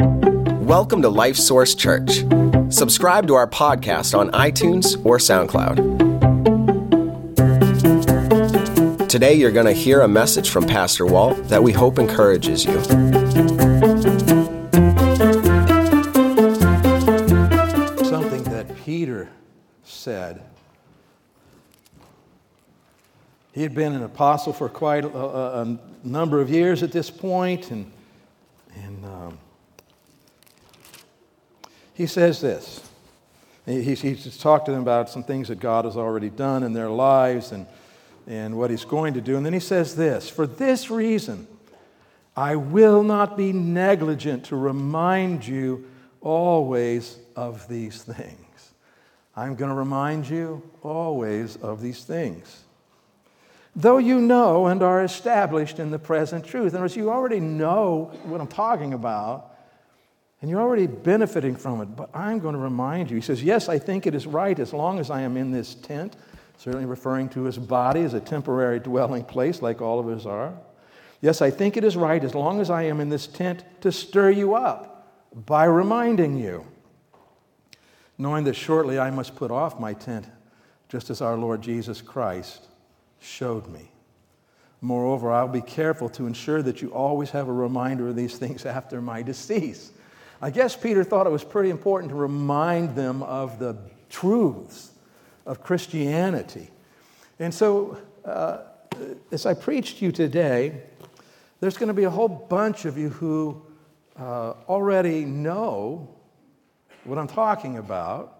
Welcome to Life Source Church. Subscribe to our podcast on iTunes or SoundCloud. Today, you're going to hear a message from Pastor Walt that we hope encourages you. Something that Peter said. He had been an apostle for quite a, a, a number of years at this point, and, and um, he says this. He, he's talked to them about some things that God has already done in their lives and, and what he's going to do. And then he says this For this reason, I will not be negligent to remind you always of these things. I'm going to remind you always of these things. Though you know and are established in the present truth. In other words, you already know what I'm talking about, and you're already benefiting from it, but I'm going to remind you. He says, Yes, I think it is right as long as I am in this tent, certainly referring to his body as a temporary dwelling place, like all of us are. Yes, I think it is right as long as I am in this tent to stir you up by reminding you, knowing that shortly I must put off my tent, just as our Lord Jesus Christ showed me. Moreover, I'll be careful to ensure that you always have a reminder of these things after my decease. I guess Peter thought it was pretty important to remind them of the truths of Christianity. And so, uh, as I preach to you today, there's going to be a whole bunch of you who uh, already know what I'm talking about.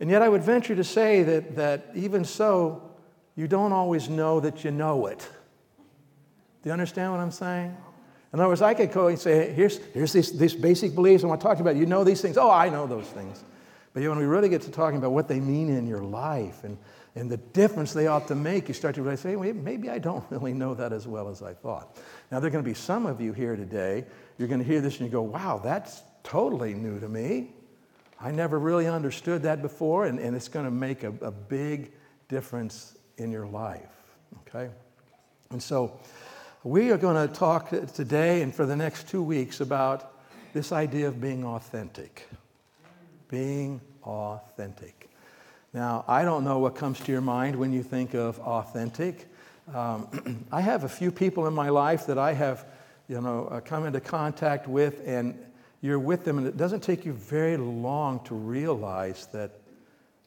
And yet, I would venture to say that, that even so, you don't always know that you know it. Do you understand what I'm saying? In other words, I could go and say, here's, here's these, these basic beliefs I want to talk about. You know these things. Oh, I know those things. But when we really get to talking about what they mean in your life and, and the difference they ought to make, you start to realize, hey, maybe I don't really know that as well as I thought. Now, there are going to be some of you here today, you're going to hear this and you go, wow, that's totally new to me. I never really understood that before, and, and it's going to make a, a big difference in your life. Okay? And so, we are going to talk today and for the next two weeks about this idea of being authentic. Being authentic. Now, I don't know what comes to your mind when you think of authentic. Um, I have a few people in my life that I have, you know, uh, come into contact with, and you're with them, and it doesn't take you very long to realize that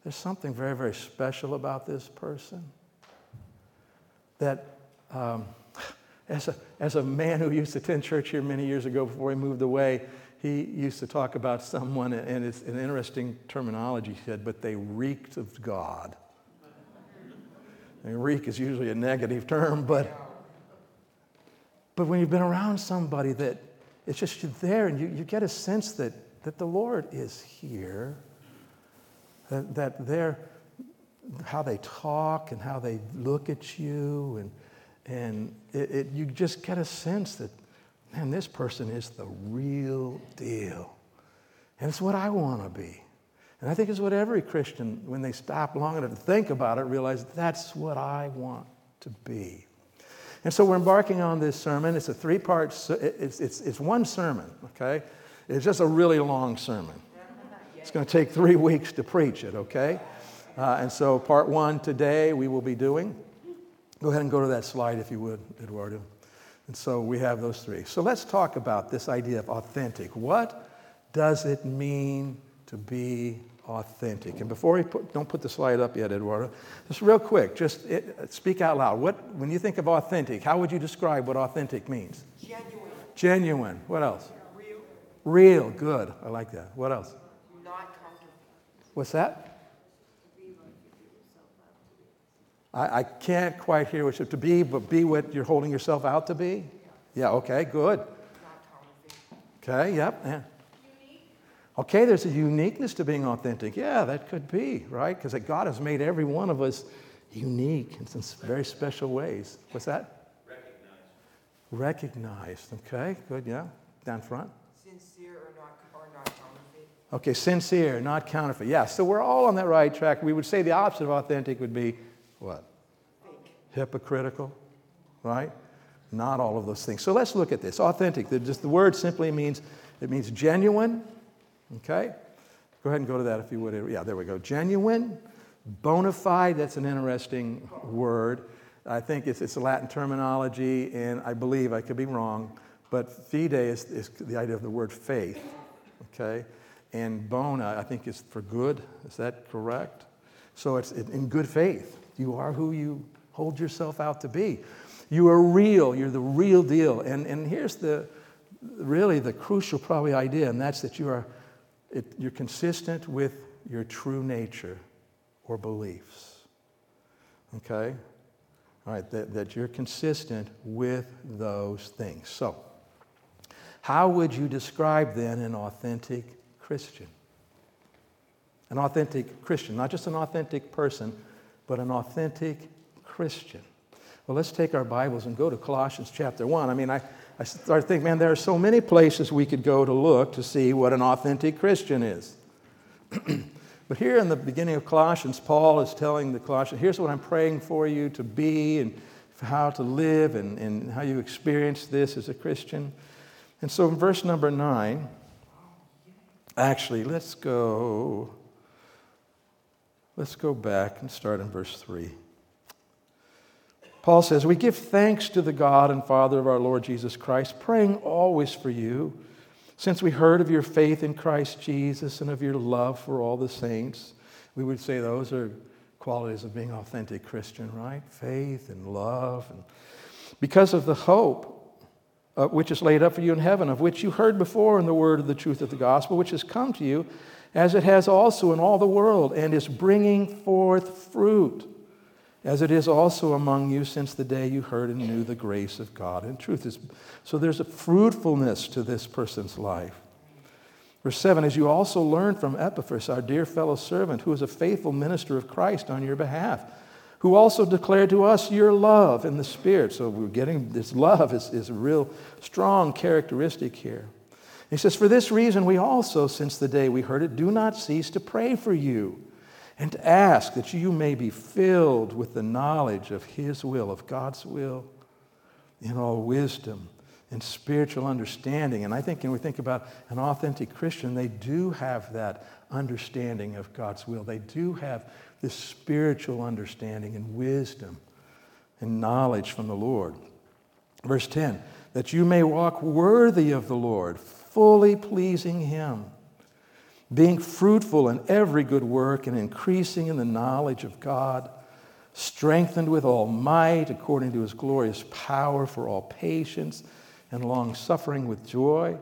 there's something very, very special about this person. That um, as, a, as a man who used to attend church here many years ago before he moved away, he used to talk about someone, and it's an interesting terminology, he said, but they reeked of God. And reek is usually a negative term, but, but when you've been around somebody that it's just you're there and you, you get a sense that, that the Lord is here, that, that they're, how they talk and how they look at you, and, and it, it, you just get a sense that, man, this person is the real deal. And it's what I want to be. And I think it's what every Christian, when they stop long enough to think about it, realize that's what I want to be. And so we're embarking on this sermon. It's a three part, it's, it's, it's one sermon, okay? It's just a really long sermon. It's going to take three weeks to preach it, okay? Uh, and so part one today we will be doing. Go ahead and go to that slide if you would, Eduardo. And so we have those three. So let's talk about this idea of authentic. What does it mean to be authentic? And before we put, don't put the slide up yet, Eduardo, just real quick, just it, speak out loud. What, when you think of authentic, how would you describe what authentic means? Genuine. Genuine. What else? Real. Real. Good. I like that. What else? Not comfortable. What's that? I, I can't quite hear what you have to be, but be what you're holding yourself out to be. Yeah. Okay. Good. Okay. Yep. Yeah. Okay, there's a uniqueness to being authentic. Yeah, that could be, right? Because God has made every one of us unique in some very special ways. What's that? Recognized. Recognized. Okay, good, yeah. Down front. Sincere or not, or not counterfeit. Okay, sincere, not counterfeit. Yeah, so we're all on that right track. We would say the opposite of authentic would be what? Hypocritical, right? Not all of those things. So let's look at this. Authentic, the, just the word simply means It means genuine. Okay? Go ahead and go to that if you would. Yeah, there we go. Genuine, bona fide, that's an interesting word. I think it's, it's Latin terminology, and I believe, I could be wrong, but fide is, is the idea of the word faith. Okay? And bona, I think, is for good. Is that correct? So it's in good faith. You are who you hold yourself out to be. You are real. You're the real deal. And, and here's the really the crucial probably idea, and that's that you are it, you're consistent with your true nature or beliefs. Okay? All right, that, that you're consistent with those things. So, how would you describe then an authentic Christian? An authentic Christian, not just an authentic person, but an authentic Christian. Well, let's take our Bibles and go to Colossians chapter 1. I mean, I, I started thinking, man, there are so many places we could go to look to see what an authentic Christian is. but here in the beginning of Colossians, Paul is telling the Colossians, here's what I'm praying for you to be and how to live and, and how you experience this as a Christian. And so in verse number 9, actually, let's go. Let's go back and start in verse 3. Paul says, We give thanks to the God and Father of our Lord Jesus Christ, praying always for you, since we heard of your faith in Christ Jesus and of your love for all the saints. We would say those are qualities of being authentic Christian, right? Faith and love. And because of the hope uh, which is laid up for you in heaven, of which you heard before in the word of the truth of the gospel, which has come to you as it has also in all the world, and is bringing forth fruit, as it is also among you since the day you heard and knew the grace of God and truth. So there's a fruitfulness to this person's life. Verse 7 As you also learned from Epaphras, our dear fellow servant, who is a faithful minister of Christ on your behalf, who also declared to us your love in the Spirit. So we're getting this love is, is a real strong characteristic here. He says, For this reason, we also, since the day we heard it, do not cease to pray for you and ask that you may be filled with the knowledge of His will, of God's will, in all wisdom and spiritual understanding. And I think when we think about an authentic Christian, they do have that understanding of God's will. They do have this spiritual understanding and wisdom and knowledge from the Lord. Verse 10 that you may walk worthy of the Lord, fully pleasing Him, being fruitful in every good work and increasing in the knowledge of God, strengthened with all might according to His glorious power for all patience and long suffering with joy,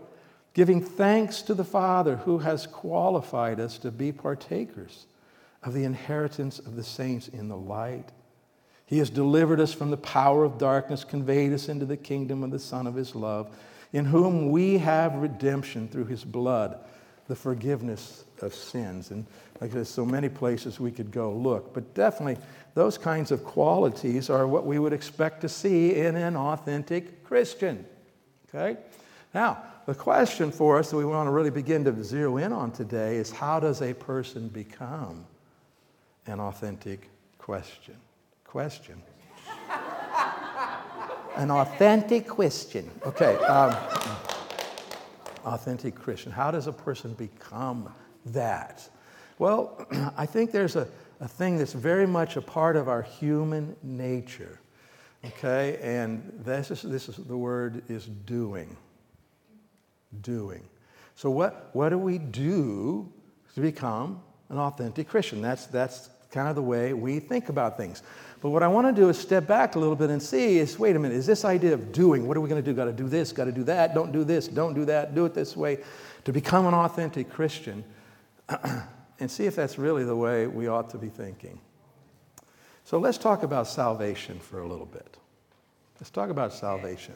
giving thanks to the Father who has qualified us to be partakers of the inheritance of the saints in the light. He has delivered us from the power of darkness, conveyed us into the kingdom of the Son of His love in whom we have redemption through his blood, the forgiveness of sins. And like there's so many places we could go look, but definitely those kinds of qualities are what we would expect to see in an authentic Christian. Okay? Now, the question for us that we want to really begin to zero in on today is how does a person become an authentic question? Question an authentic question. Okay, um, authentic Christian. How does a person become that? Well, I think there's a, a thing that's very much a part of our human nature. Okay, and this is, this is the word is doing. Doing. So what, what do we do to become an authentic Christian? That's, that's kind of the way we think about things. But what I want to do is step back a little bit and see is wait a minute, is this idea of doing, what are we going to do? Got to do this, got to do that, don't do this, don't do that, do it this way, to become an authentic Christian, and see if that's really the way we ought to be thinking. So let's talk about salvation for a little bit. Let's talk about salvation.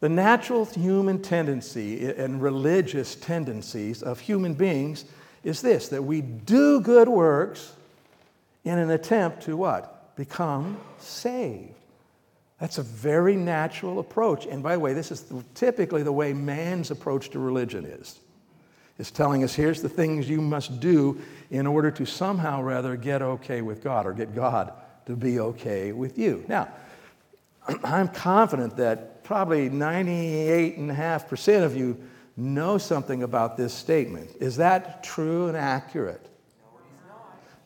The natural human tendency and religious tendencies of human beings is this that we do good works in an attempt to what? Become saved. That's a very natural approach. And by the way, this is typically the way man's approach to religion is. It's telling us here's the things you must do in order to somehow rather get okay with God or get God to be okay with you. Now, I'm confident that probably 98.5% of you know something about this statement. Is that true and accurate?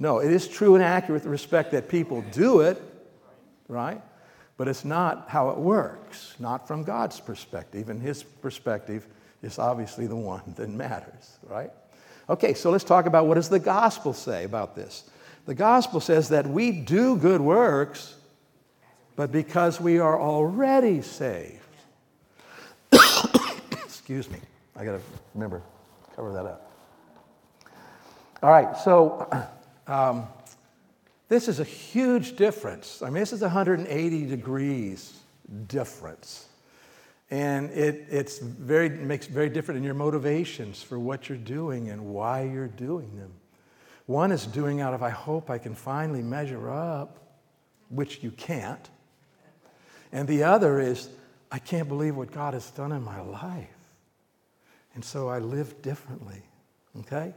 No, it is true and accurate with respect that people do it, right? But it's not how it works, not from God's perspective. And his perspective is obviously the one that matters, right? Okay, so let's talk about what does the gospel say about this? The gospel says that we do good works, but because we are already saved. Excuse me. I got to remember, cover that up. All right, so um, this is a huge difference. I mean, this is 180 degrees difference. And it it's very, makes very different in your motivations for what you're doing and why you're doing them. One is doing out of, I hope I can finally measure up, which you can't. And the other is, I can't believe what God has done in my life. And so I live differently. Okay?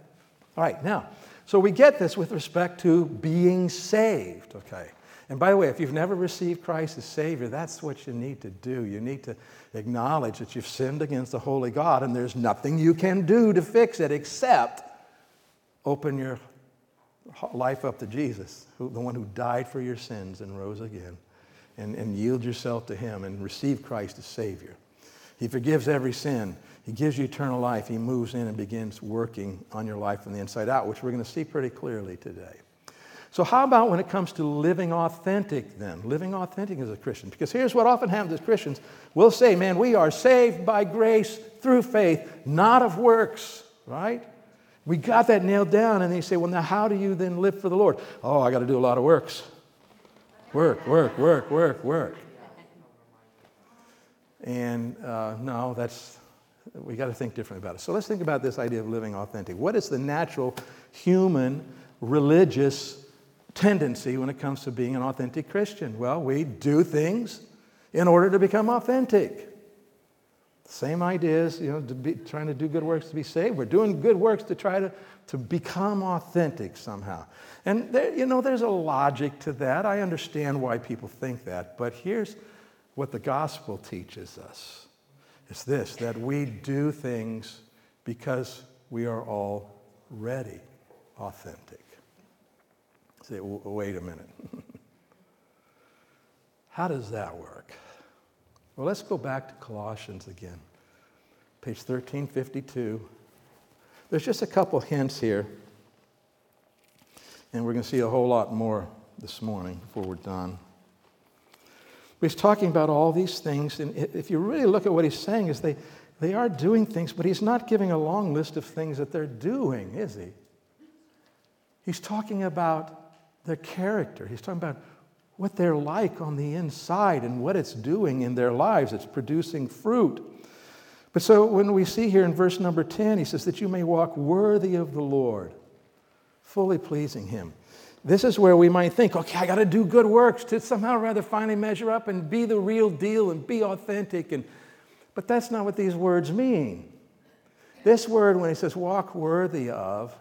All right, now, so we get this with respect to being saved. Okay? And by the way, if you've never received Christ as Savior, that's what you need to do. You need to acknowledge that you've sinned against the Holy God, and there's nothing you can do to fix it except open your life up to Jesus, who, the one who died for your sins and rose again, and, and yield yourself to Him and receive Christ as Savior. He forgives every sin. He gives you eternal life. He moves in and begins working on your life from the inside out, which we're going to see pretty clearly today. So, how about when it comes to living authentic then? Living authentic as a Christian. Because here's what often happens as Christians we'll say, man, we are saved by grace through faith, not of works, right? We got that nailed down, and they say, well, now how do you then live for the Lord? Oh, I got to do a lot of works. Work, work, work, work, work. And uh, no, that's, we got to think differently about it. So let's think about this idea of living authentic. What is the natural human religious tendency when it comes to being an authentic Christian? Well, we do things in order to become authentic. Same ideas, you know, to be, trying to do good works to be saved. We're doing good works to try to, to become authentic somehow. And there, you know, there's a logic to that. I understand why people think that. But here's what the gospel teaches us. It's this, that we do things because we are already authentic. Say, wait a minute. How does that work? Well, let's go back to Colossians again, page 1352. There's just a couple hints here, and we're going to see a whole lot more this morning before we're done. He's talking about all these things, and if you really look at what he's saying, is they, they are doing things, but he's not giving a long list of things that they're doing, is he? He's talking about their character. He's talking about what they're like on the inside and what it's doing in their lives. It's producing fruit. But so when we see here in verse number 10, he says that you may walk worthy of the Lord, fully pleasing him. This is where we might think, okay, I got to do good works to somehow rather finally measure up and be the real deal and be authentic. And, but that's not what these words mean. This word, when he says walk worthy of,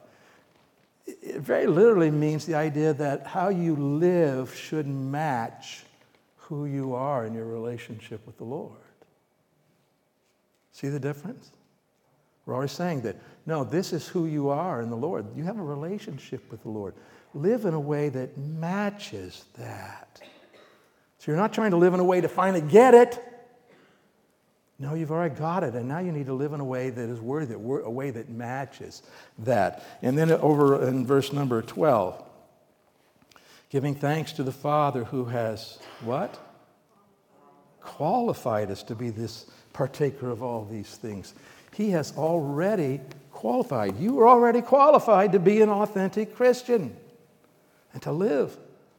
it very literally means the idea that how you live should match who you are in your relationship with the Lord. See the difference? We're always saying that, no, this is who you are in the Lord. You have a relationship with the Lord. Live in a way that matches that. So you're not trying to live in a way to finally get it. No, you've already got it, and now you need to live in a way that is worthy, a way that matches that. And then over in verse number 12, giving thanks to the Father who has what? Qualified us to be this partaker of all these things. He has already qualified. You are already qualified to be an authentic Christian and to live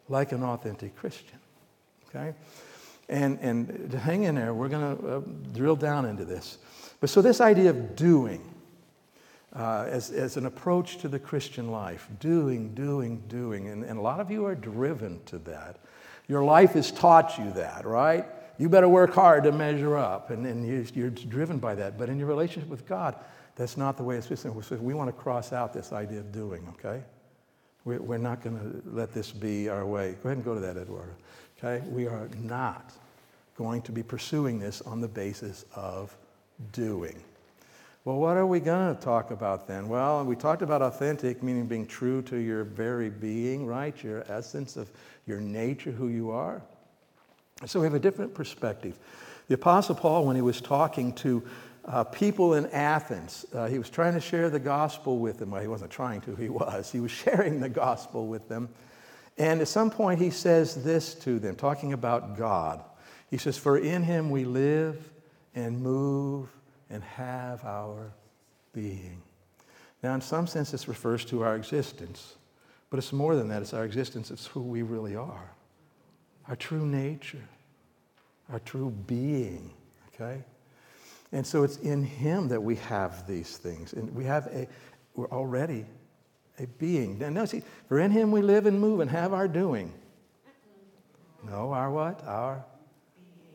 like an authentic Christian. Okay? And, and to hang in there, we're going to uh, drill down into this. But so, this idea of doing uh, as, as an approach to the Christian life doing, doing, doing. And, and a lot of you are driven to that. Your life has taught you that, right? You better work hard to measure up, and, and you, you're driven by that. But in your relationship with God, that's not the way it's supposed to. We want to cross out this idea of doing, okay? We're not going to let this be our way. Go ahead and go to that, Eduardo. Okay? We are not going to be pursuing this on the basis of doing. Well, what are we going to talk about then? Well, we talked about authentic, meaning being true to your very being, right? Your essence of your nature, who you are. So we have a different perspective. The Apostle Paul, when he was talking to uh, people in Athens, uh, he was trying to share the gospel with them. Well, he wasn't trying to, he was. He was sharing the gospel with them. And at some point, he says this to them, talking about God. He says, For in him we live and move and have our being. Now, in some sense, this refers to our existence, but it's more than that. It's our existence, it's who we really are, our true nature, our true being, okay? And so it's in Him that we have these things. And we have a, we're already a being. Now, no, see, for in Him we live and move and have our doing. No, our what? Our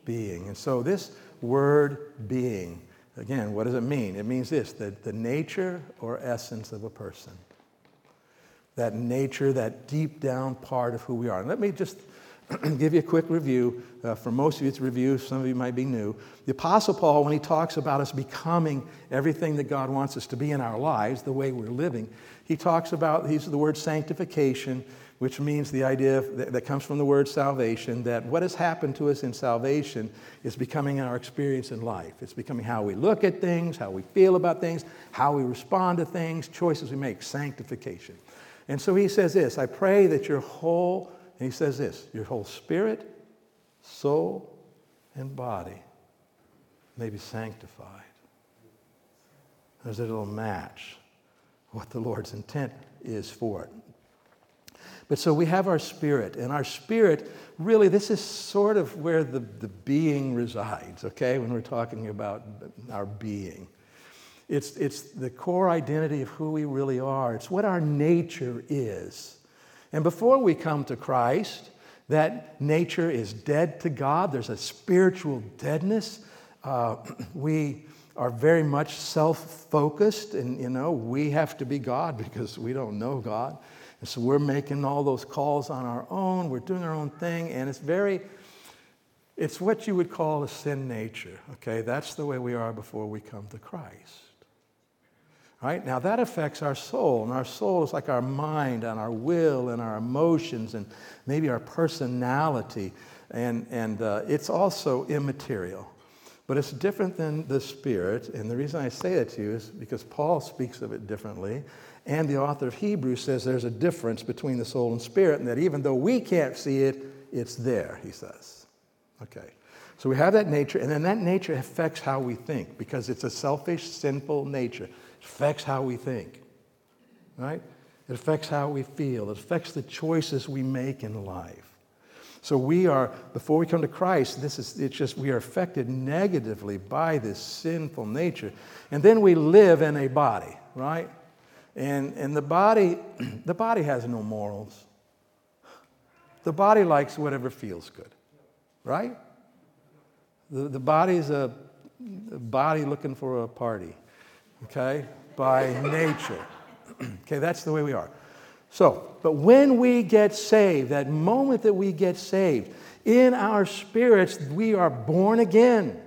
being. And so this word being Again, what does it mean? It means this that the nature or essence of a person. That nature, that deep down part of who we are. And let me just give you a quick review. Uh, for most of you, it's a review. Some of you might be new. The Apostle Paul, when he talks about us becoming everything that God wants us to be in our lives, the way we're living, he talks about, he uses the word sanctification which means the idea that, that comes from the word salvation that what has happened to us in salvation is becoming our experience in life. It's becoming how we look at things, how we feel about things, how we respond to things, choices we make, sanctification. And so he says this I pray that your whole, and he says this, your whole spirit, soul, and body may be sanctified. There's a little match what the Lord's intent is for it. But so we have our spirit, and our spirit, really, this is sort of where the, the being resides, okay, when we're talking about our being. It's, it's the core identity of who we really are, it's what our nature is. And before we come to Christ, that nature is dead to God. There's a spiritual deadness. Uh, we are very much self focused, and you know, we have to be God because we don't know God. And so we're making all those calls on our own, we're doing our own thing, and it's very, it's what you would call a sin nature, okay? That's the way we are before we come to Christ. Right? Now that affects our soul, and our soul is like our mind and our will and our emotions and maybe our personality, and, and uh, it's also immaterial. But it's different than the spirit, and the reason I say that to you is because Paul speaks of it differently. And the author of Hebrews says there's a difference between the soul and spirit, and that even though we can't see it, it's there, he says. Okay. So we have that nature, and then that nature affects how we think because it's a selfish, sinful nature. It affects how we think, right? It affects how we feel. It affects the choices we make in life. So we are, before we come to Christ, this is, it's just, we are affected negatively by this sinful nature. And then we live in a body, right? And, and the, body, the body has no morals. The body likes whatever feels good, right? The, the body's a, a body looking for a party, okay, by nature. okay, that's the way we are. So, but when we get saved, that moment that we get saved, in our spirits, we are born again.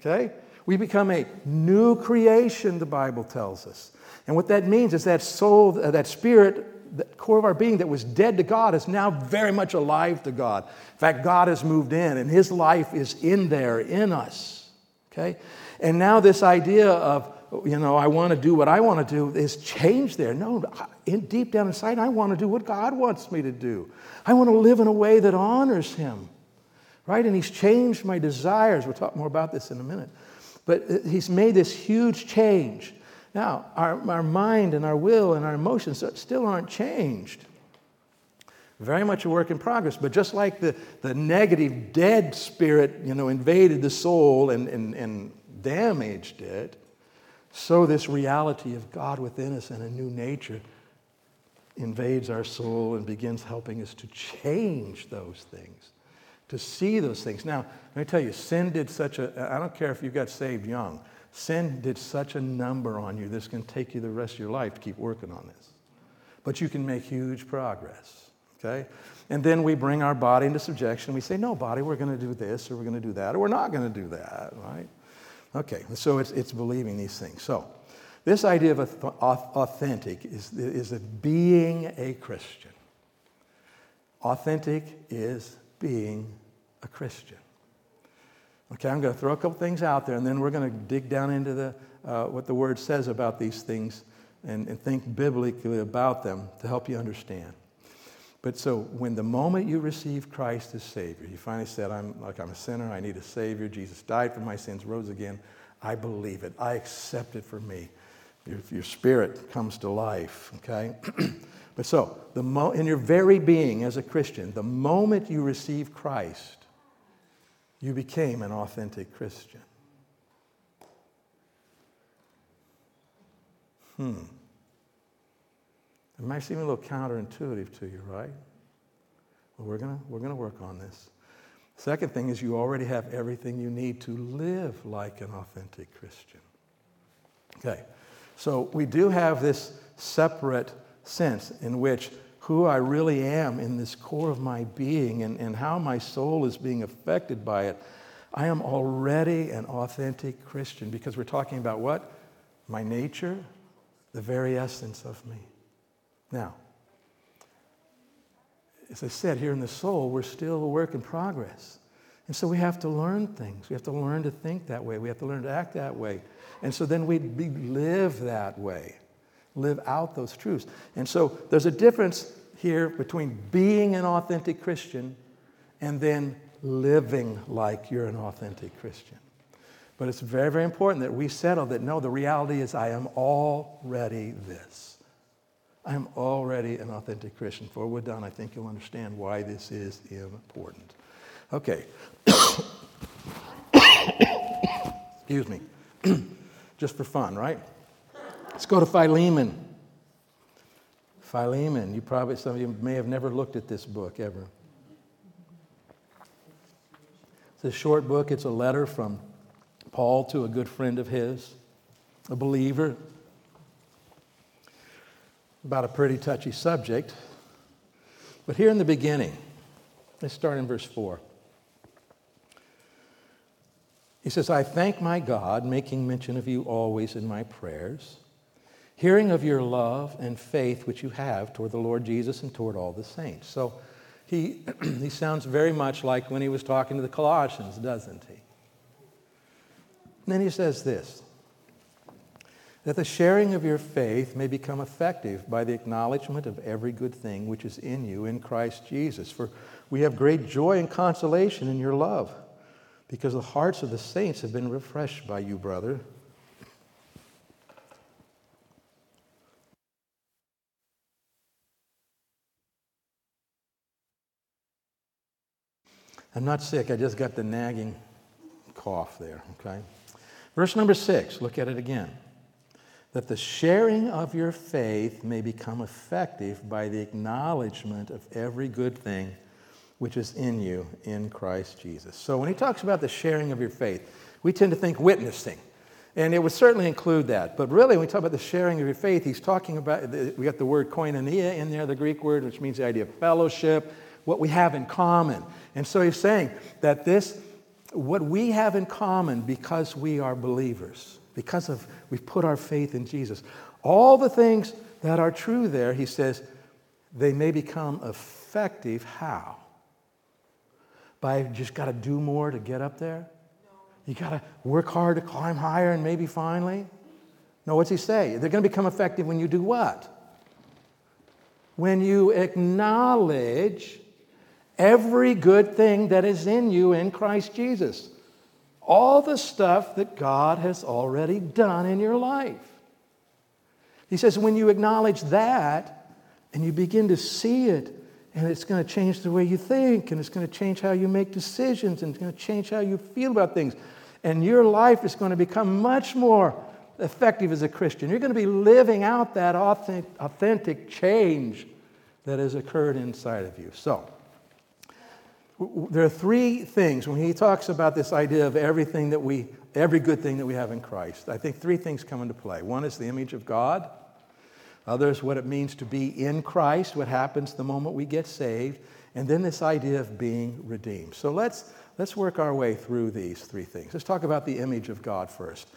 Okay? We become a new creation, the Bible tells us. And what that means is that soul, uh, that spirit, the core of our being that was dead to God is now very much alive to God. In fact, God has moved in and his life is in there, in us. Okay? And now this idea of, you know, I want to do what I want to do is change there. No, in, deep down inside, I want to do what God wants me to do. I want to live in a way that honors him. Right? And he's changed my desires. We'll talk more about this in a minute. But uh, he's made this huge change. Now, our, our mind and our will and our emotions still aren't changed. Very much a work in progress. But just like the, the negative, dead spirit, you know, invaded the soul and, and, and damaged it, so this reality of God within us and a new nature invades our soul and begins helping us to change those things, to see those things. Now, let me tell you, sin did such a, I don't care if you got saved young, Sin did such a number on you, this can take you the rest of your life to keep working on this. But you can make huge progress, okay? And then we bring our body into subjection. We say, no, body, we're going to do this or we're going to do that or we're not going to do that, right? Okay, so it's, it's believing these things. So, this idea of authentic is, is being a Christian. Authentic is being a Christian. Okay, I'm going to throw a couple things out there, and then we're going to dig down into the, uh, what the Word says about these things and, and think biblically about them to help you understand. But so when the moment you receive Christ as Savior, you finally said, I'm like I'm a sinner, I need a Savior, Jesus died for my sins, rose again, I believe it, I accept it for me. Your, your spirit comes to life, okay? but so, the mo- in your very being as a Christian, the moment you receive Christ, you became an authentic Christian. Hmm. It might seem a little counterintuitive to you, right? But we're going we're to work on this. Second thing is you already have everything you need to live like an authentic Christian. Okay, so we do have this separate sense in which who I really am in this core of my being and, and how my soul is being affected by it. I am already an authentic Christian because we're talking about what? My nature, the very essence of me. Now, as I said, here in the soul, we're still a work in progress. And so we have to learn things. We have to learn to think that way. We have to learn to act that way. And so then we live that way, live out those truths. And so there's a difference here between being an authentic Christian and then living like you're an authentic Christian. But it's very, very important that we settle that no, the reality is I am already this. I am already an authentic Christian. Before we're done, I think you'll understand why this is important. Okay. Excuse me. Just for fun, right? Let's go to Philemon. Philemon. You probably, some of you may have never looked at this book ever. It's a short book, it's a letter from Paul to a good friend of his, a believer, about a pretty touchy subject. But here in the beginning, let's start in verse 4. He says, I thank my God, making mention of you always in my prayers, hearing of your love and faith which you have toward the Lord Jesus and toward all the saints. So he, he sounds very much like when he was talking to the Colossians, doesn't he? And then he says this that the sharing of your faith may become effective by the acknowledgement of every good thing which is in you in Christ Jesus. For we have great joy and consolation in your love, because the hearts of the saints have been refreshed by you, brother. I'm not sick, I just got the nagging cough there, okay? Verse number six, look at it again. That the sharing of your faith may become effective by the acknowledgement of every good thing which is in you in Christ Jesus. So when he talks about the sharing of your faith, we tend to think witnessing. And it would certainly include that. But really, when we talk about the sharing of your faith, he's talking about, we got the word koinonia in there, the Greek word, which means the idea of fellowship, what we have in common. And so he's saying that this, what we have in common because we are believers, because of we've put our faith in Jesus, all the things that are true there, he says, they may become effective. How? By just got to do more to get up there? You got to work hard to climb higher and maybe finally? No, what's he say? They're going to become effective when you do what? When you acknowledge every good thing that is in you in Christ Jesus. All the stuff that God has already done in your life. He says, when you acknowledge that and you begin to see it, and it's going to change the way you think, and it's going to change how you make decisions, and it's going to change how you feel about things. And your life is going to become much more effective as a Christian. You're going to be living out that authentic, change that has occurred inside of you. So, there are three things when he talks about this idea of everything that we, every good thing that we have in Christ. I think three things come into play. One is the image of God. Others, what it means to be in Christ, what happens the moment we get saved. And then this idea of being redeemed. So let's, let's work our way through these three things. Let's talk about the image of God first.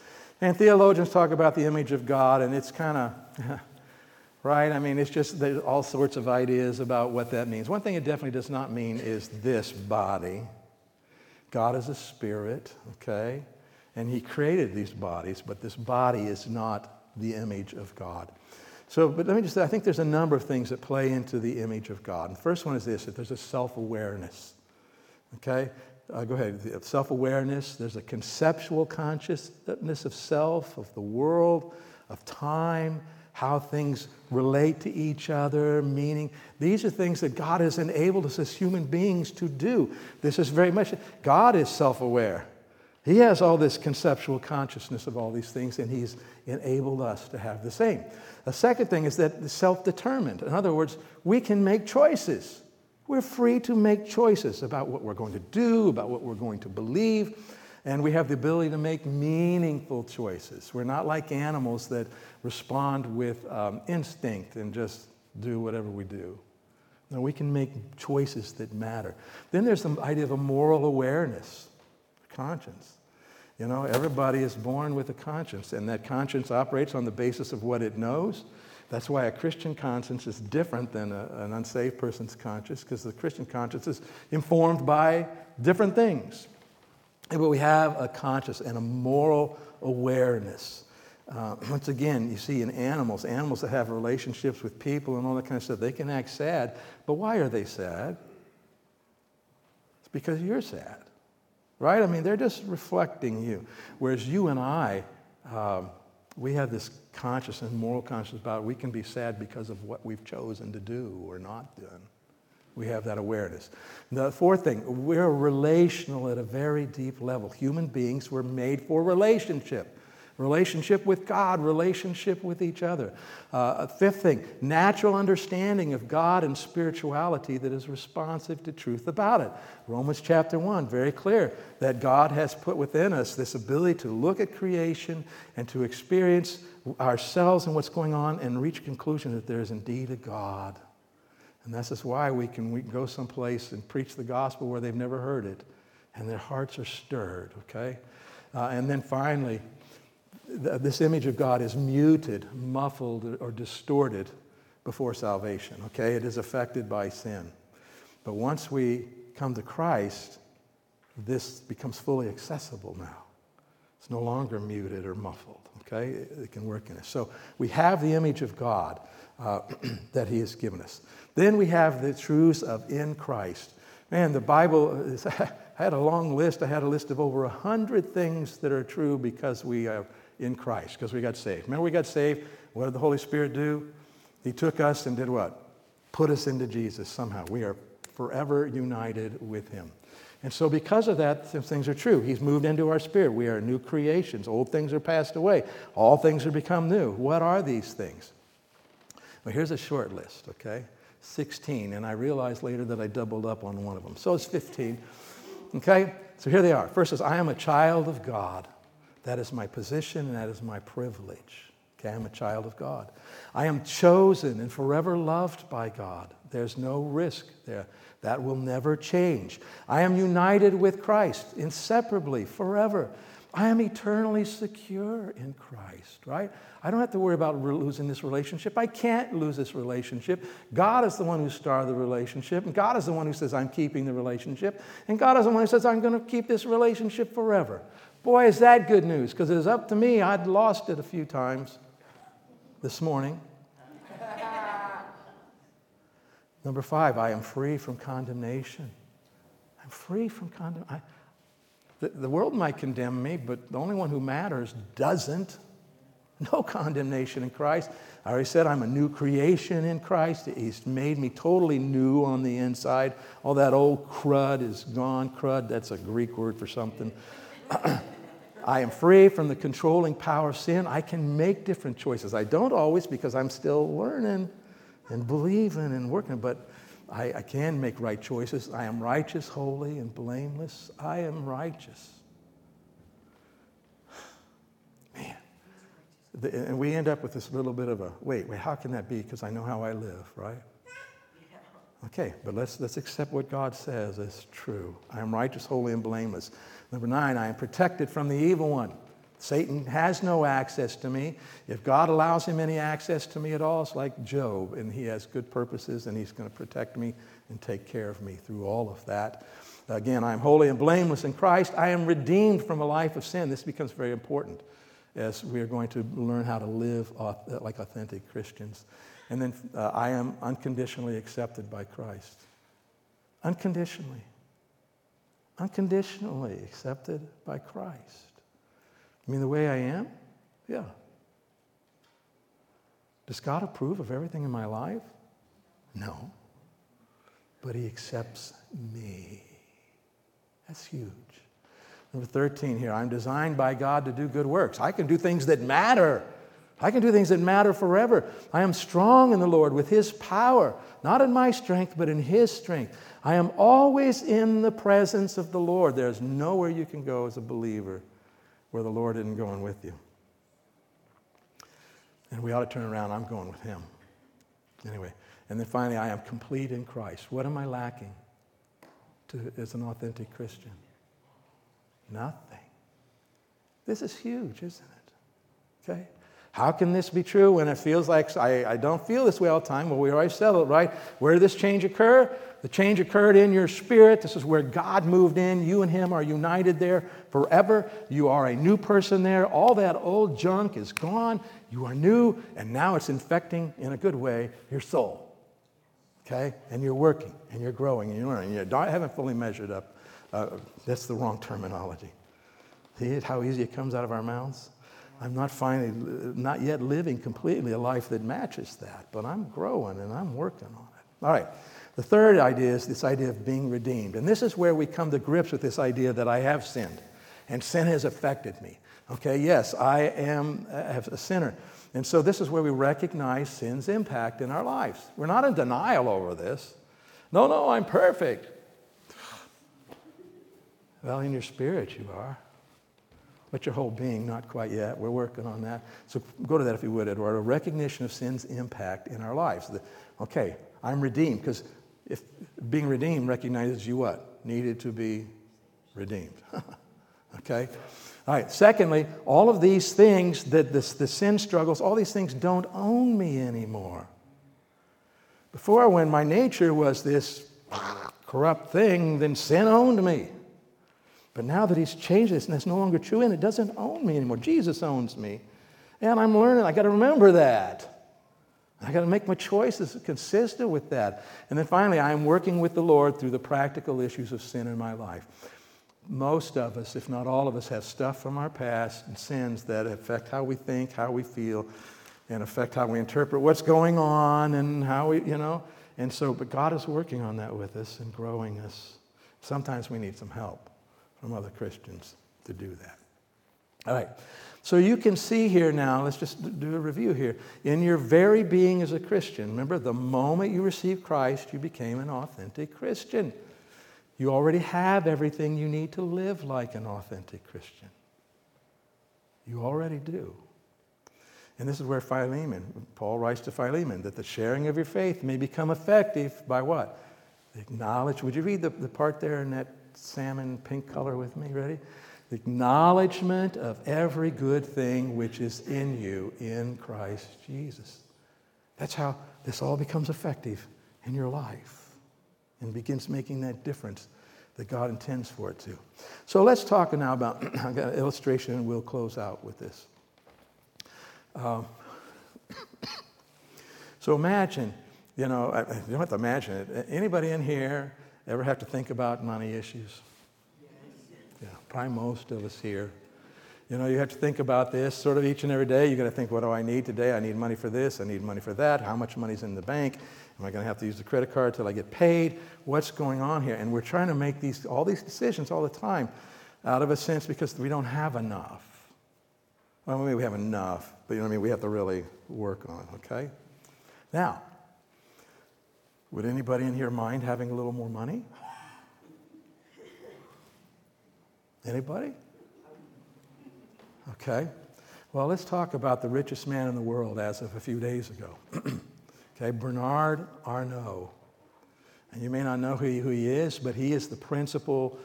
And theologians talk about the image of God, and it's kind of, right? I mean, it's just there's all sorts of ideas about what that means. One thing it definitely does not mean is this body. God is a spirit, okay? And He created these bodies, but this body is not the image of God. So, but let me just say, I think there's a number of things that play into the image of God. And the first one is this that there's a self awareness. Okay? Uh, go ahead. Self awareness, there's a conceptual consciousness of self, of the world, of time, how things relate to each other, meaning. These are things that God has enabled us as human beings to do. This is very much, God is self aware. He has all this conceptual consciousness of all these things, and He's enabled us to have the same. The second thing is that self determined. In other words, we can make choices. We're free to make choices about what we're going to do, about what we're going to believe, and we have the ability to make meaningful choices. We're not like animals that respond with um, instinct and just do whatever we do. No, we can make choices that matter. Then there's the idea of a moral awareness, conscience. You know, everybody is born with a conscience, and that conscience operates on the basis of what it knows. That's why a Christian conscience is different than a, an unsaved person's conscience, because the Christian conscience is informed by different things. But we have a conscious and a moral awareness. Uh, once again, you see in animals, animals that have relationships with people and all that kind of stuff, they can act sad. But why are they sad? It's because you're sad right? I mean, they're just reflecting you. Whereas you and I, um, we have this conscious and moral consciousness about we can be sad because of what we've chosen to do or not done. We have that awareness. The fourth thing, we're relational at a very deep level. Human beings were made for relationship relationship with God, relationship with each other. Uh, fifth thing, natural understanding of God and spirituality that is responsive to truth about it. Romans chapter 1, very clear that God has put within us this ability to look at creation and to experience ourselves and what's going on and reach conclusion that there is indeed a God. And this is why we can, we go someplace and preach the gospel where they've never heard it and their hearts are stirred, okay? Uh, and then finally, this image of God is muted, muffled, or distorted before salvation, okay? It is affected by sin. But once we come to Christ, this becomes fully accessible now. It's no longer muted or muffled, okay? It can work in us. So we have the image of God uh, that He has given us. Then we have the truths of in Christ. Man, the Bible, is, I had a long list. I had a list of over 100 things that are true because we are in Christ because we got saved. Remember, we got saved. What did the Holy Spirit do? He took us and did what? Put us into Jesus somehow. We are forever united with Him. And so, because of that, things are true. He's moved into our spirit. We are new creations. Old things are passed away. All things are become new. What are these things? Well, here's a short list, okay? 16. And I realized later that I doubled up on one of them. So it's 15. Okay? So here they are. First is, I am a child of God. That is my position and that is my privilege. Okay, I'm a child of God. I am chosen and forever loved by God. There's no risk there. That will never change. I am united with Christ inseparably, forever. I am eternally secure in Christ, right? I don't have to worry about losing this relationship. I can't lose this relationship. God is the one who started the relationship, and God is the one who says, I'm keeping the relationship, and God is the one who says, I'm going to keep this relationship forever. Boy, is that good news, because it was up to me. I'd lost it a few times this morning. Number five, I am free from condemnation. I'm free from condemnation. The, the world might condemn me, but the only one who matters doesn't. No condemnation in Christ. I already said I'm a new creation in Christ. He's made me totally new on the inside. All that old crud is gone. Crud, that's a Greek word for something. I am free from the controlling power of sin. I can make different choices. I don't always because I'm still learning and believing and working, but I, I can make right choices. I am righteous, holy, and blameless. I am righteous. Man. The, and we end up with this little bit of a wait, wait, how can that be? Because I know how I live, right? Okay, but let's, let's accept what God says as true. I am righteous, holy, and blameless. Number nine, I am protected from the evil one. Satan has no access to me. If God allows him any access to me at all, it's like Job, and he has good purposes, and he's going to protect me and take care of me through all of that. Again, I am holy and blameless in Christ. I am redeemed from a life of sin. This becomes very important as we are going to learn how to live like authentic Christians. And then uh, I am unconditionally accepted by Christ. Unconditionally. Unconditionally accepted by Christ. I mean, the way I am? Yeah. Does God approve of everything in my life? No. But He accepts me. That's huge. Number 13 here I'm designed by God to do good works. I can do things that matter. I can do things that matter forever. I am strong in the Lord with His power, not in my strength, but in His strength. I am always in the presence of the Lord. There's nowhere you can go as a believer where the Lord isn't going with you. And we ought to turn around. I'm going with Him. Anyway, and then finally, I am complete in Christ. What am I lacking to, as an authentic Christian? Nothing. This is huge, isn't it? Okay? How can this be true when it feels like I, I don't feel this way all the time? Well, we already settled, right? Where did this change occur? The change occurred in your spirit. This is where God moved in. You and Him are united there forever. You are a new person there. All that old junk is gone. You are new, and now it's infecting, in a good way, your soul. Okay? And you're working, and you're growing, and you're learning. You haven't fully measured up. Uh, that's the wrong terminology. See how easy it comes out of our mouths? I'm not finally, not yet living completely a life that matches that, but I'm growing and I'm working on it. All right. The third idea is this idea of being redeemed. And this is where we come to grips with this idea that I have sinned and sin has affected me. Okay, yes, I am uh, a sinner. And so this is where we recognize sin's impact in our lives. We're not in denial over this. No, no, I'm perfect. Well, in your spirit, you are but your whole being, not quite yet. We're working on that. So go to that if you would, Edward. A recognition of sin's impact in our lives. The, okay, I'm redeemed, because if being redeemed recognizes you what? Needed to be redeemed. okay? All right, secondly, all of these things, that the, the sin struggles, all these things don't own me anymore. Before, when my nature was this corrupt thing, then sin owned me. But now that he's changed this and that's no longer true and it doesn't own me anymore, Jesus owns me. And I'm learning, I got to remember that. I got to make my choices consistent with that. And then finally, I'm working with the Lord through the practical issues of sin in my life. Most of us, if not all of us, have stuff from our past and sins that affect how we think, how we feel, and affect how we interpret what's going on and how we, you know. And so, but God is working on that with us and growing us. Sometimes we need some help from other Christians to do that. All right. So you can see here now, let's just do a review here. In your very being as a Christian, remember, the moment you received Christ, you became an authentic Christian. You already have everything you need to live like an authentic Christian. You already do. And this is where Philemon, Paul writes to Philemon, that the sharing of your faith may become effective by what? Acknowledge. Would you read the, the part there in that salmon pink color with me? Ready? The acknowledgement of every good thing which is in you in Christ Jesus. That's how this all becomes effective in your life and begins making that difference that God intends for it to. So let's talk now about, I've got an illustration and we'll close out with this. Um, so imagine, you know, you don't have to imagine it. Anybody in here Ever have to think about money issues? Yeah, probably most of us here. You know, you have to think about this sort of each and every day. You've got to think, what do I need today? I need money for this. I need money for that. How much money's in the bank? Am I going to have to use the credit card till I get paid? What's going on here? And we're trying to make these, all these decisions all the time out of a sense because we don't have enough. Well, maybe we have enough, but you know what I mean? We have to really work on it, okay? Now, would anybody in here mind having a little more money? Anybody? Okay. Well, let's talk about the richest man in the world as of a few days ago. okay, Bernard Arnault. And you may not know who he, who he is, but he is the principal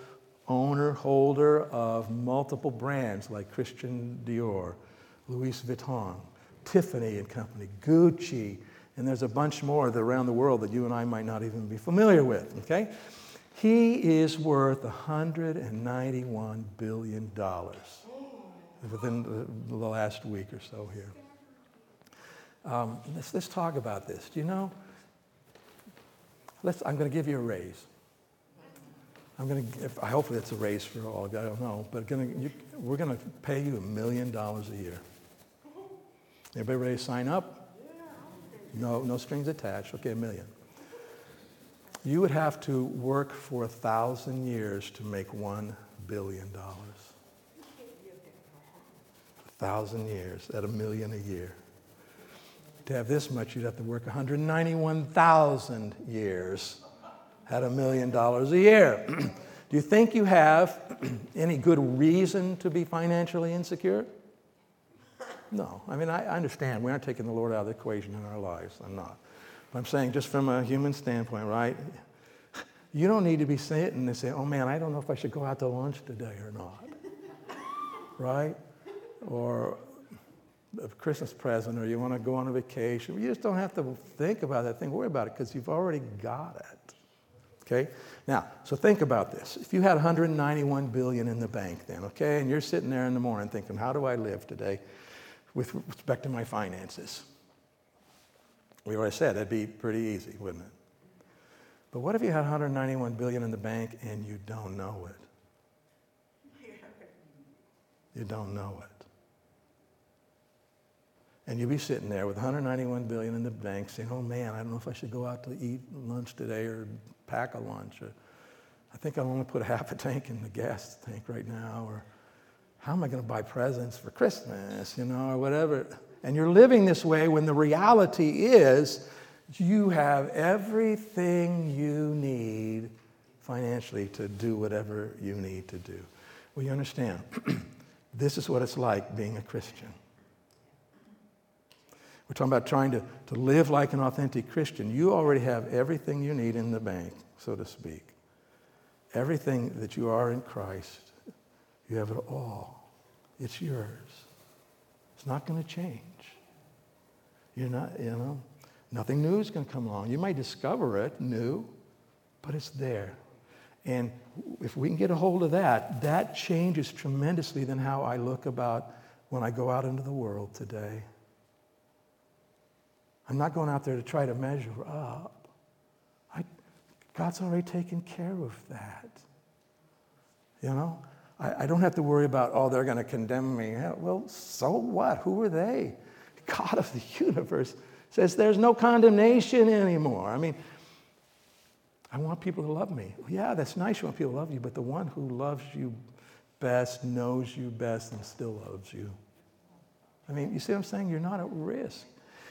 owner, holder of multiple brands like Christian Dior, Louis Vuitton, Tiffany and Company, Gucci, and there's a bunch more around the world that you and I might not even be familiar with, okay? He is worth $191 billion within the last week or so here. Um, let's, let's talk about this. Do you know? Let's, I'm going to give you a raise. I'm going to. If, hopefully, it's a raise for all. Of you, I don't know, but gonna, you, we're going to pay you a million dollars a year. Everybody ready to sign up? No, no strings attached. Okay, a million. You would have to work for a thousand years to make one billion dollars. A thousand years at a million a year. To have this much, you'd have to work 191,000 years at a million dollars a year. Do you think you have any good reason to be financially insecure? No. I mean, I understand. We aren't taking the Lord out of the equation in our lives. I'm not. I'm saying, just from a human standpoint, right? You don't need to be sitting and say, oh man, I don't know if I should go out to lunch today or not. right? Or a Christmas present, or you want to go on a vacation. You just don't have to think about that thing, worry about it, because you've already got it. Okay? Now, so think about this. If you had 191 billion in the bank then, okay, and you're sitting there in the morning thinking, how do I live today? with respect to my finances. We already said that'd be pretty easy, wouldn't it? But what if you had 191 billion in the bank and you don't know it? You don't know it. And you'd be sitting there with 191 billion in the bank saying, oh man, I don't know if I should go out to eat lunch today or pack a lunch. Or, I think I'll only put half a tank in the gas tank right now. Or how am I going to buy presents for Christmas, you know, or whatever. And you're living this way when the reality is you have everything you need financially to do whatever you need to do. Well, you understand, this is what it's like being a Christian. We're talking about trying to, to live like an authentic Christian. You already have everything you need in the bank, so to speak. Everything that you are in Christ you have it all. It's yours. It's not going to change. You're not, you know, nothing new is going to come along. You might discover it new, but it's there. And if we can get a hold of that, that changes tremendously than how I look about when I go out into the world today. I'm not going out there to try to measure up. I, God's already taken care of that. You know? I, I don't have to worry about, oh, they're going to condemn me. Well, so what? Who are they? God of the universe says there's no condemnation anymore. I mean, I want people to love me. Yeah, that's nice you want people to love you, but the one who loves you best knows you best and still loves you. I mean, you see what I'm saying? You're not at risk.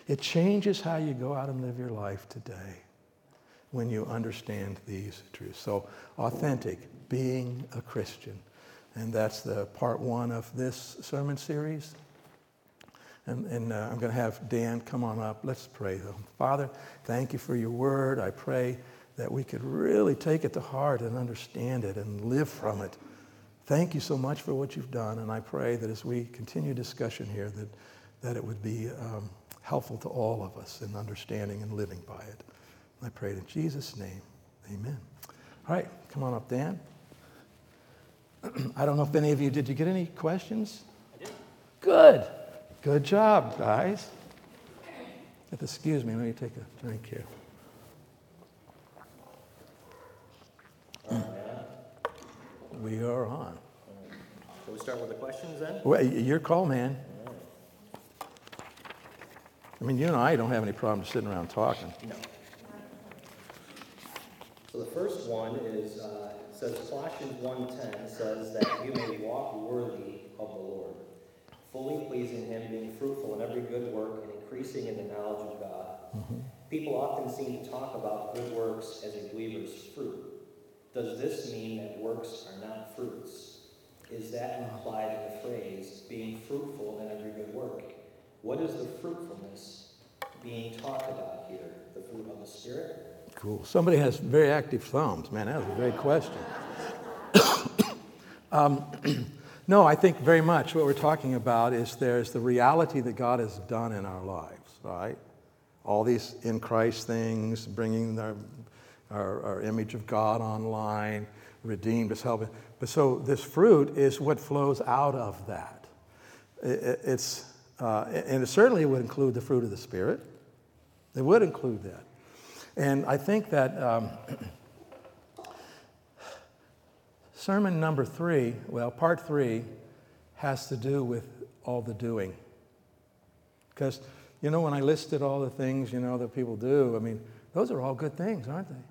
It changes how you go out and live your life today when you understand these truths. So, authentic, being a Christian. And that's the part one of this sermon series. And, and uh, I'm going to have Dan come on up. Let's pray, though. Father, thank you for your word. I pray that we could really take it to heart and understand it and live from it. Thank you so much for what you've done. And I pray that as we continue discussion here, that, that it would be um, helpful to all of us in understanding and living by it. I pray it in Jesus' name. Amen. All right, come on up, Dan. I don't know if any of you did. You get any questions? I did. Good. Good job, guys. If excuse me, let me take a drink here. We are on. Shall we start with the questions then? Well, your call, man. I mean, you and I don't have any problem sitting around talking. No. So the first one is uh, says Colossians 1.10 says that you may walk worthy of the Lord, fully pleasing him, being fruitful in every good work and increasing in the knowledge of God. Mm-hmm. People often seem to talk about good works as a believer's fruit. Does this mean that works are not fruits? Is that implied in the phrase, being fruitful in every good work? What is the fruitfulness being talked about here? The fruit of the Spirit? Cool. Somebody has very active thumbs. Man, that was a great question. um, no, I think very much what we're talking about is there's the reality that God has done in our lives, right? All these in Christ things, bringing our, our, our image of God online, redeemed us, helping. But so this fruit is what flows out of that. It, it's, uh, and it certainly would include the fruit of the Spirit. It would include that. And I think that um, sermon number three, well, part three, has to do with all the doing. Because, you know, when I listed all the things, you know, that people do, I mean, those are all good things, aren't they?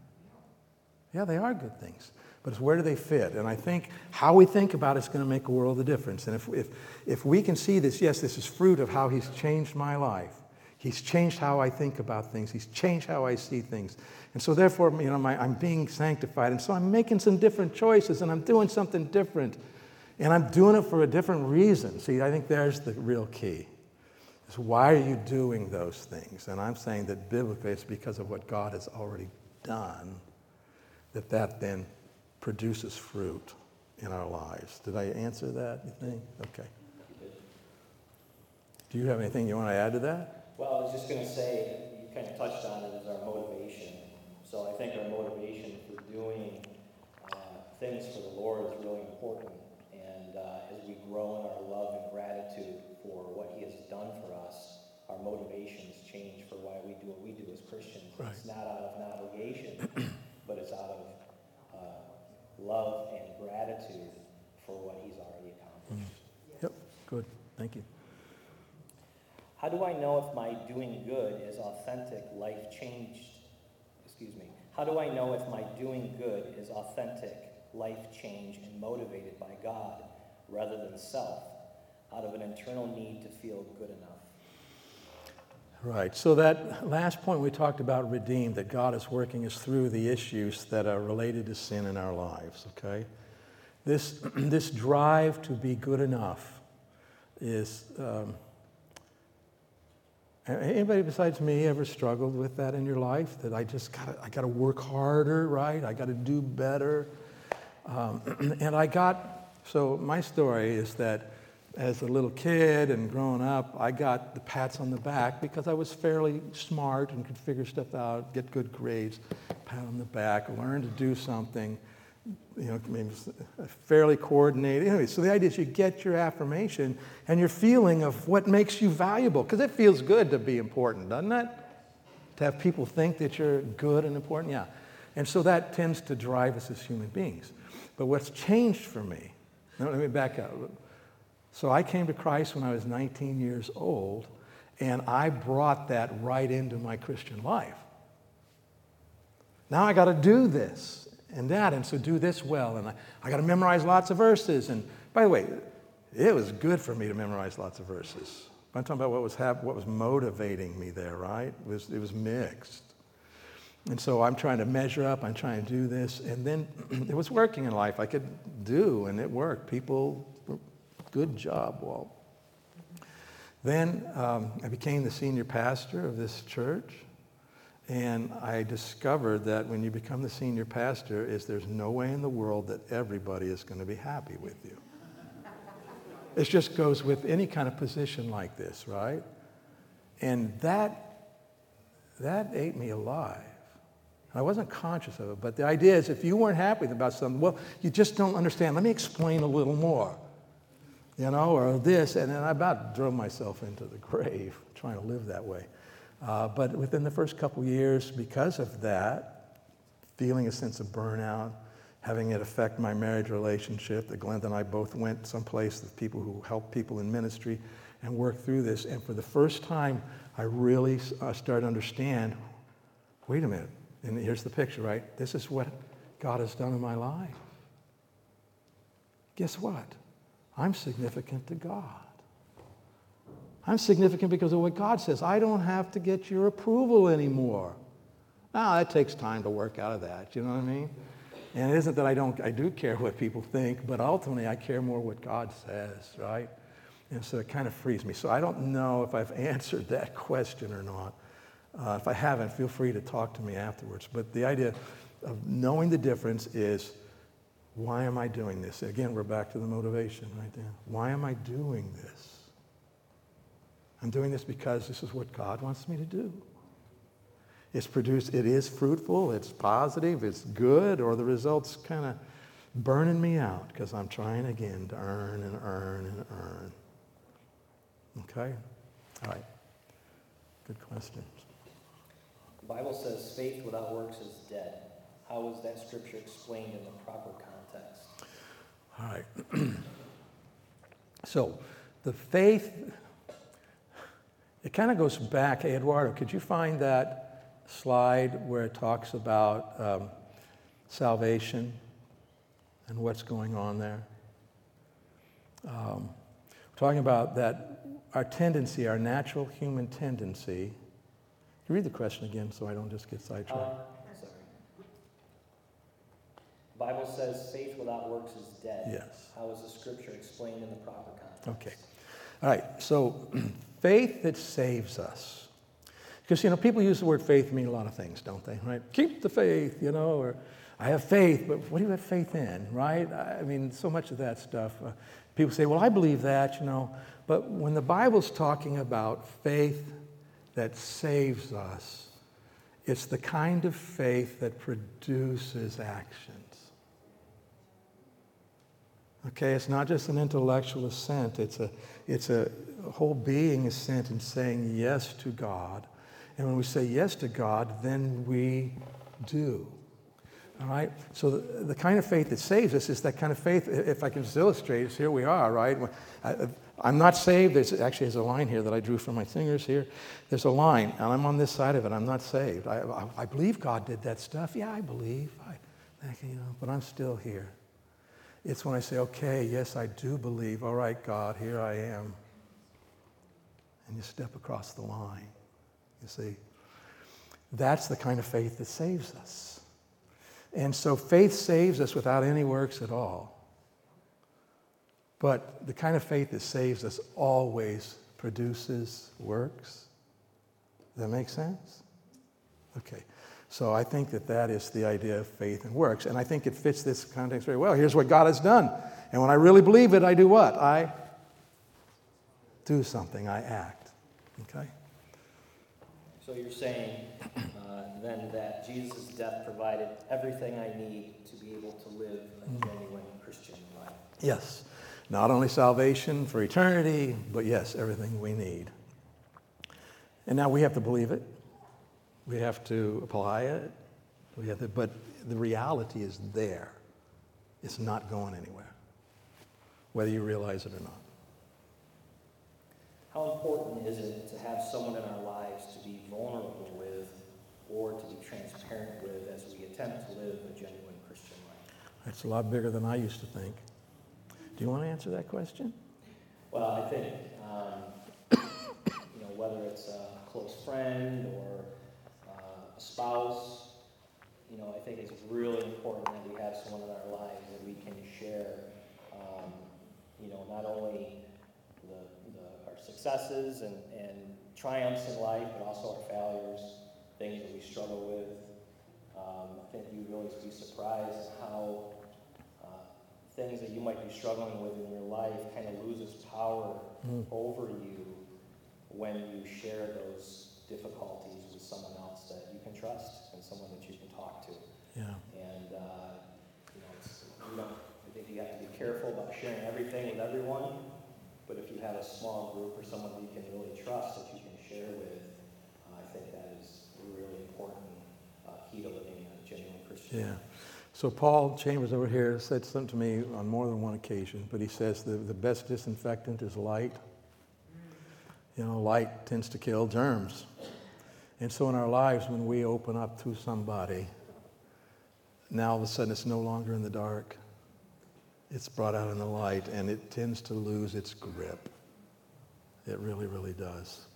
Yeah, they are good things. But it's where do they fit? And I think how we think about it is going to make a world of difference. And if, if, if we can see this, yes, this is fruit of how he's changed my life. He's changed how I think about things. He's changed how I see things. And so, therefore, you know, my, I'm being sanctified. And so I'm making some different choices and I'm doing something different. And I'm doing it for a different reason. See, I think there's the real key. Is why are you doing those things? And I'm saying that biblically it's because of what God has already done that that then produces fruit in our lives. Did I answer that, you think? Okay. Do you have anything you want to add to that? Well, I was just going to say, you kind of touched on it as our motivation. So I think our motivation for doing uh, things for the Lord is really important. And uh, as we grow in our love and gratitude for what He has done for us, our motivations change for why we do what we do as Christians. Right. It's not out of an obligation, but it's out of uh, love and gratitude for what He's already accomplished. Yep, good. Thank you. How do I know if my doing good is authentic, life changed? Excuse me. How do I know if my doing good is authentic, life change, and motivated by God rather than self, out of an internal need to feel good enough? Right. So that last point we talked about redeemed, that God is working us through the issues that are related to sin in our lives, okay? This, this drive to be good enough is um, Anybody besides me ever struggled with that in your life? That I just got I got to work harder, right? I got to do better. Um, and I got so my story is that as a little kid and growing up, I got the pats on the back because I was fairly smart and could figure stuff out, get good grades, pat on the back, learn to do something you know, maybe fairly coordinated. Anyway, so the idea is you get your affirmation and your feeling of what makes you valuable, because it feels good to be important, doesn't it? To have people think that you're good and important, yeah. And so that tends to drive us as human beings. But what's changed for me, let me back up. So I came to Christ when I was 19 years old, and I brought that right into my Christian life. Now I got to do this and that, and so do this well. And I, I got to memorize lots of verses. And by the way, it was good for me to memorize lots of verses. I'm talking about what was, hap- what was motivating me there, right? It was, it was mixed. And so I'm trying to measure up, I'm trying to do this. And then it was working in life. I could do, and it worked. People, good job, Walt. Then um, I became the senior pastor of this church. And I discovered that when you become the senior pastor is there's no way in the world that everybody is going to be happy with you. It just goes with any kind of position like this, right? And that, that ate me alive. I wasn't conscious of it, but the idea is if you weren't happy about something, well, you just don't understand. Let me explain a little more, you know, or this. And then I about drove myself into the grave trying to live that way. Uh, but within the first couple years, because of that, feeling a sense of burnout, having it affect my marriage relationship, that Glenda and I both went someplace with people who help people in ministry and worked through this. And for the first time, I really uh, started to understand wait a minute, and here's the picture, right? This is what God has done in my life. Guess what? I'm significant to God. I'm significant because of what God says. I don't have to get your approval anymore. Now, that takes time to work out of that, you know what I mean? And it isn't that I don't, I do care what people think, but ultimately I care more what God says, right? And so it kind of frees me. So I don't know if I've answered that question or not. Uh, if I haven't, feel free to talk to me afterwards. But the idea of knowing the difference is why am I doing this? Again, we're back to the motivation right there. Why am I doing this? I'm doing this because this is what God wants me to do. It's produced, it is fruitful, it's positive, it's good, or the results kind of burning me out because I'm trying again to earn and earn and earn. Okay? All right. Good questions. The Bible says faith without works is dead. How is that scripture explained in the proper context? All right. so, the faith, it kind of goes back. Hey, Eduardo, could you find that slide where it talks about um, salvation and what's going on there? Um, we're talking about that our tendency, our natural human tendency. Can you read the question again so I don't just get sidetracked? Uh, sorry. Bible says faith without works is dead. Yes. How is the scripture explained in the proper context? Okay. All right. So, faith that saves us. Because, you know, people use the word faith to mean a lot of things, don't they? Right? Keep the faith, you know, or I have faith, but what do you have faith in, right? I mean, so much of that stuff. Uh, people say, well, I believe that, you know. But when the Bible's talking about faith that saves us, it's the kind of faith that produces actions. Okay, it's not just an intellectual assent, it's a, it's a whole being assent in saying yes to God. And when we say yes to God, then we do. All right? So the, the kind of faith that saves us is that kind of faith, if I can just illustrate it, here we are, right? I, I'm not saved. There's actually there's a line here that I drew from my fingers here. There's a line, and I'm on this side of it. I'm not saved. I, I, I believe God did that stuff. Yeah, I believe. I, you know, but I'm still here. It's when I say, okay, yes, I do believe. All right, God, here I am. And you step across the line. You see, that's the kind of faith that saves us. And so faith saves us without any works at all. But the kind of faith that saves us always produces works. Does that make sense? Okay. So I think that that is the idea of faith and works. And I think it fits this context very well. Here's what God has done. And when I really believe it, I do what? I do something, I act. Okay? So you're saying uh, then that Jesus' death provided everything I need to be able to live a mm. genuine Christian life? Yes. Not only salvation for eternity, but yes, everything we need. And now we have to believe it. We have to apply it. We have to, but the reality is there. It's not going anywhere, whether you realize it or not. How important is it to have someone in our lives to be vulnerable with or to be transparent with as we attempt to live a genuine Christian life? That's a lot bigger than I used to think. Do you want to answer that question? Well, I think, um, you know, whether it's a close friend or spouse, you know, I think it's really important that we have someone in our lives that we can share, um, you know, not only the, the, our successes and, and triumphs in life, but also our failures, things that we struggle with. Um, I think you'd really be surprised how uh, things that you might be struggling with in your life kind of loses power mm. over you when you share those difficulties with someone else that you can trust and someone that you can talk to. Yeah. And, uh, you know, it's, you don't, I think you have to be careful about sharing everything with everyone, but if you have a small group or someone that you can really trust that you can share with, uh, I think that is a really important uh, key to living a genuine Christian. Yeah. So Paul Chambers over here said something to me on more than one occasion, but he says the, the best disinfectant is light. You know, light tends to kill germs. And so in our lives, when we open up to somebody, now all of a sudden it's no longer in the dark. It's brought out in the light, and it tends to lose its grip. It really, really does.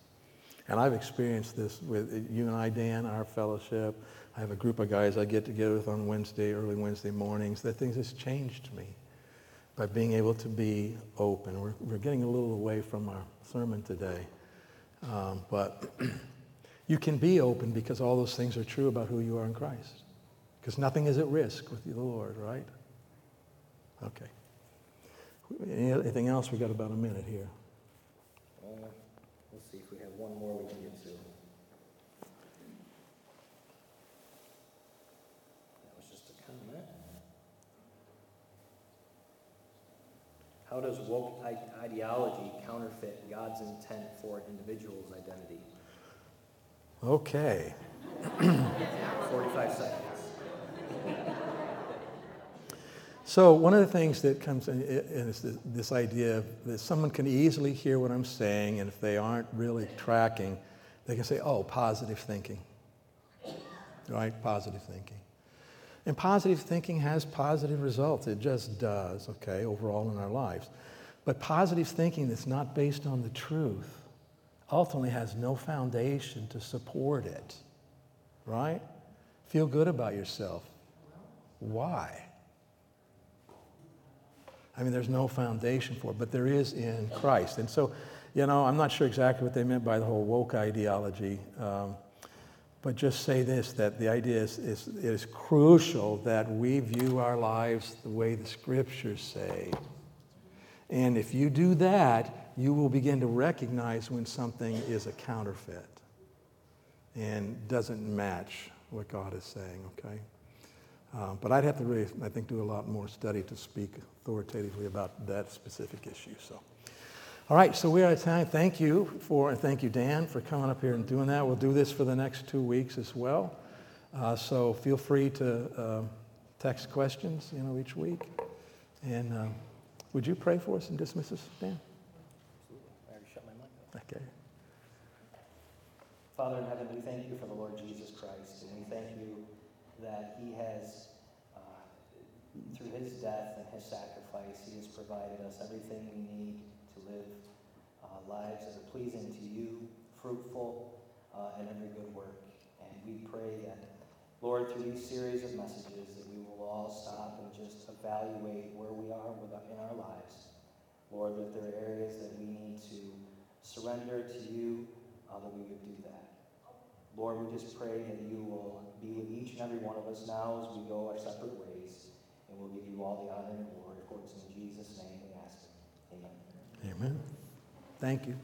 And I've experienced this with you and I, Dan, our fellowship. I have a group of guys I get together with on Wednesday, early Wednesday mornings. That things has changed me by being able to be open. We're, we're getting a little away from our sermon today. Um, but You can be open because all those things are true about who you are in Christ. Because nothing is at risk with the Lord, right? Okay. Anything else? We've got about a minute here. Uh, Let's see if we have one more we can get to. That was just a comment. How does woke ideology counterfeit God's intent for an individual's identity? Okay. 45 seconds. So one of the things that comes in, is this, this idea that someone can easily hear what I'm saying, and if they aren't really tracking, they can say, "Oh, positive thinking." Right? Positive thinking. And positive thinking has positive results. It just does, okay, overall in our lives. But positive thinking that's not based on the truth ultimately has no foundation to support it. Right? Feel good about yourself. Why? I mean, there's no foundation for it, but there is in Christ. And so, you know, I'm not sure exactly what they meant by the whole woke ideology, um, but just say this that the idea is, is it is crucial that we view our lives the way the scriptures say. And if you do that, you will begin to recognize when something is a counterfeit and doesn't match what God is saying, okay? Uh, but I'd have to really, I think, do a lot more study to speak authoritatively about that specific issue. So, all right, so we're of time. Thank you for, and thank you, Dan, for coming up here and doing that. We'll do this for the next two weeks as well. Uh, so feel free to uh, text questions, you know, each week. And uh, would you pray for us and dismiss us, Dan? I already shut my mic off. Okay. Father in heaven, we thank you for the Lord Jesus Christ, and we thank you that he has, uh, through his death and his sacrifice, he has provided us everything we need to live uh, lives that are pleasing to you, fruitful, uh, and every good work. And we pray that, Lord, through these series of messages, that we will all stop and just evaluate where we are in our lives. Lord, that there are areas that we need to surrender to you, uh, that we would do that. Lord, we just pray that you will be with each and every one of us now as we go our separate ways, and we'll give you all the honor and glory. For it's in Jesus' name we ask. Amen. Amen. Thank you.